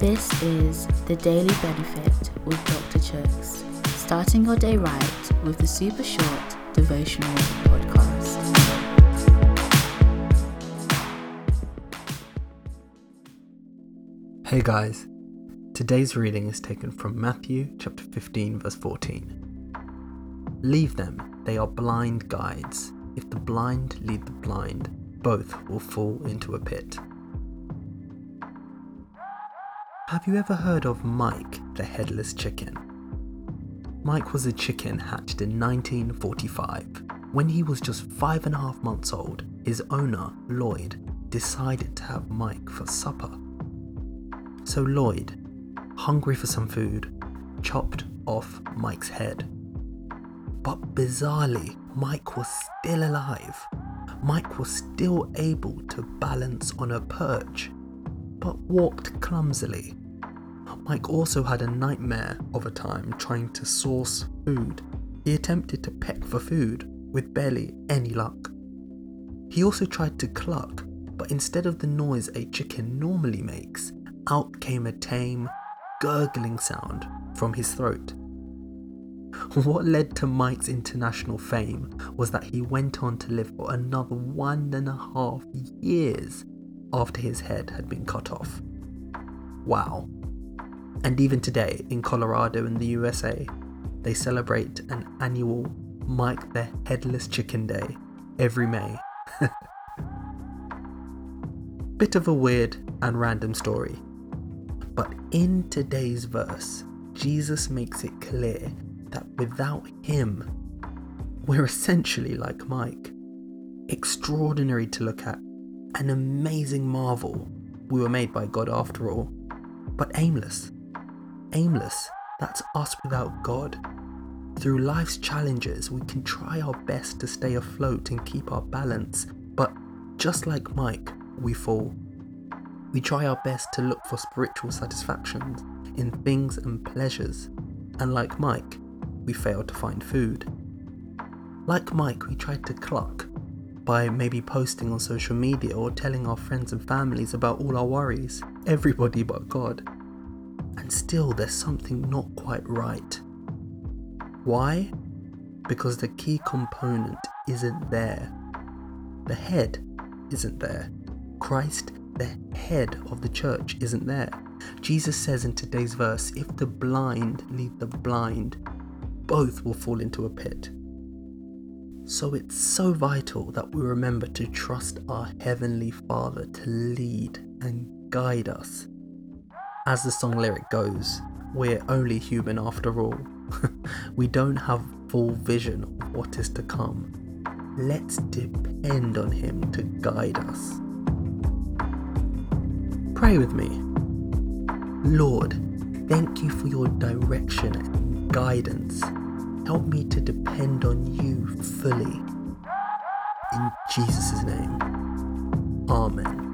This is the Daily Benefit with Dr. Chuks, starting your day right with the super short devotional podcast. Hey guys, today's reading is taken from Matthew chapter 15, verse 14. Leave them, they are blind guides. If the blind lead the blind, both will fall into a pit. Have you ever heard of Mike the headless chicken? Mike was a chicken hatched in 1945. When he was just five and a half months old, his owner, Lloyd, decided to have Mike for supper. So Lloyd, hungry for some food, chopped off Mike's head. But bizarrely, Mike was still alive. Mike was still able to balance on a perch, but walked clumsily. Mike also had a nightmare of a time trying to source food. He attempted to peck for food with barely any luck. He also tried to cluck, but instead of the noise a chicken normally makes, out came a tame, gurgling sound from his throat. What led to Mike's international fame was that he went on to live for another one and a half years after his head had been cut off. Wow. And even today, in Colorado in the USA, they celebrate an annual Mike the Headless Chicken Day every May. Bit of a weird and random story. But in today's verse, Jesus makes it clear that without him, we're essentially like Mike. Extraordinary to look at, an amazing marvel. We were made by God after all, but aimless aimless. That's us without God. Through life's challenges, we can try our best to stay afloat and keep our balance, but just like Mike, we fall. We try our best to look for spiritual satisfactions in things and pleasures, and like Mike, we fail to find food. Like Mike, we tried to cluck by maybe posting on social media or telling our friends and families about all our worries, everybody but God and still there's something not quite right. Why? Because the key component isn't there. The head isn't there. Christ, the head of the church, isn't there. Jesus says in today's verse if the blind lead the blind, both will fall into a pit. So it's so vital that we remember to trust our Heavenly Father to lead and guide us as the song lyric goes, we're only human after all. we don't have full vision of what is to come. Let's depend on Him to guide us. Pray with me. Lord, thank you for your direction and guidance. Help me to depend on you fully. In Jesus' name, Amen.